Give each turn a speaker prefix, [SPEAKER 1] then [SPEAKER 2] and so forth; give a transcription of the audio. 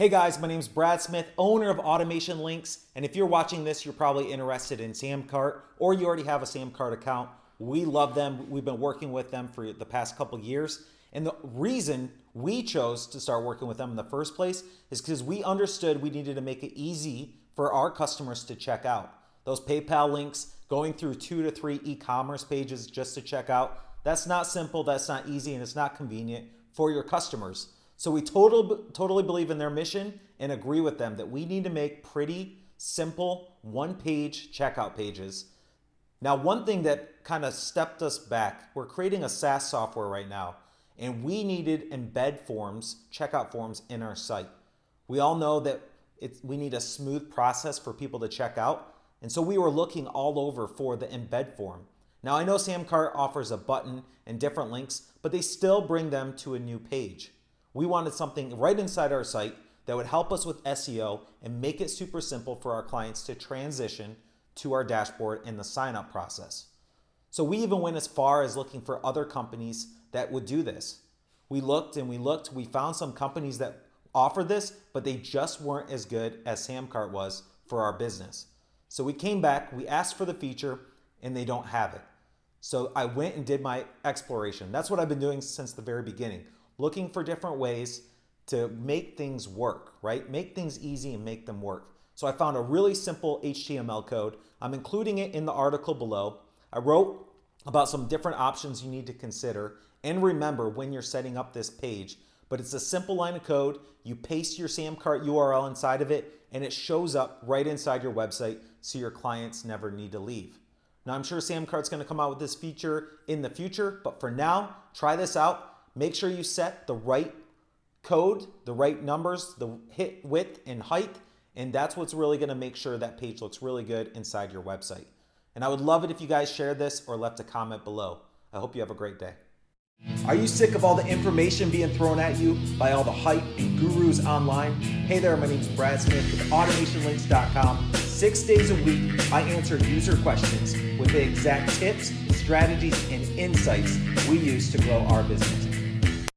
[SPEAKER 1] Hey guys, my name is Brad Smith, owner of Automation Links. And if you're watching this, you're probably interested in Samcart or you already have a Samcart account. We love them. We've been working with them for the past couple years. And the reason we chose to start working with them in the first place is because we understood we needed to make it easy for our customers to check out. Those PayPal links, going through two to three e commerce pages just to check out, that's not simple, that's not easy, and it's not convenient for your customers. So we total, totally believe in their mission and agree with them that we need to make pretty simple one page checkout pages. Now, one thing that kind of stepped us back, we're creating a SaaS software right now, and we needed embed forms, checkout forms in our site. We all know that we need a smooth process for people to check out. And so we were looking all over for the embed form. Now, I know Samcart offers a button and different links, but they still bring them to a new page. We wanted something right inside our site that would help us with SEO and make it super simple for our clients to transition to our dashboard in the sign up process. So we even went as far as looking for other companies that would do this. We looked and we looked, we found some companies that offered this, but they just weren't as good as Samcart was for our business. So we came back, we asked for the feature, and they don't have it. So I went and did my exploration. That's what I've been doing since the very beginning looking for different ways to make things work, right? Make things easy and make them work. So I found a really simple HTML code. I'm including it in the article below. I wrote about some different options you need to consider and remember when you're setting up this page. But it's a simple line of code. You paste your Samcart URL inside of it and it shows up right inside your website so your clients never need to leave. Now I'm sure Samcart's gonna come out with this feature in the future, but for now, try this out. Make sure you set the right code, the right numbers, the hit width and height, and that's what's really gonna make sure that page looks really good inside your website. And I would love it if you guys shared this or left a comment below. I hope you have a great day. Are you sick of all the information being thrown at you by all the hype and gurus online? Hey there, my name is Brad Smith with AutomationLinks.com. Six days a week, I answer user questions with the exact tips, strategies, and insights we use to grow our business.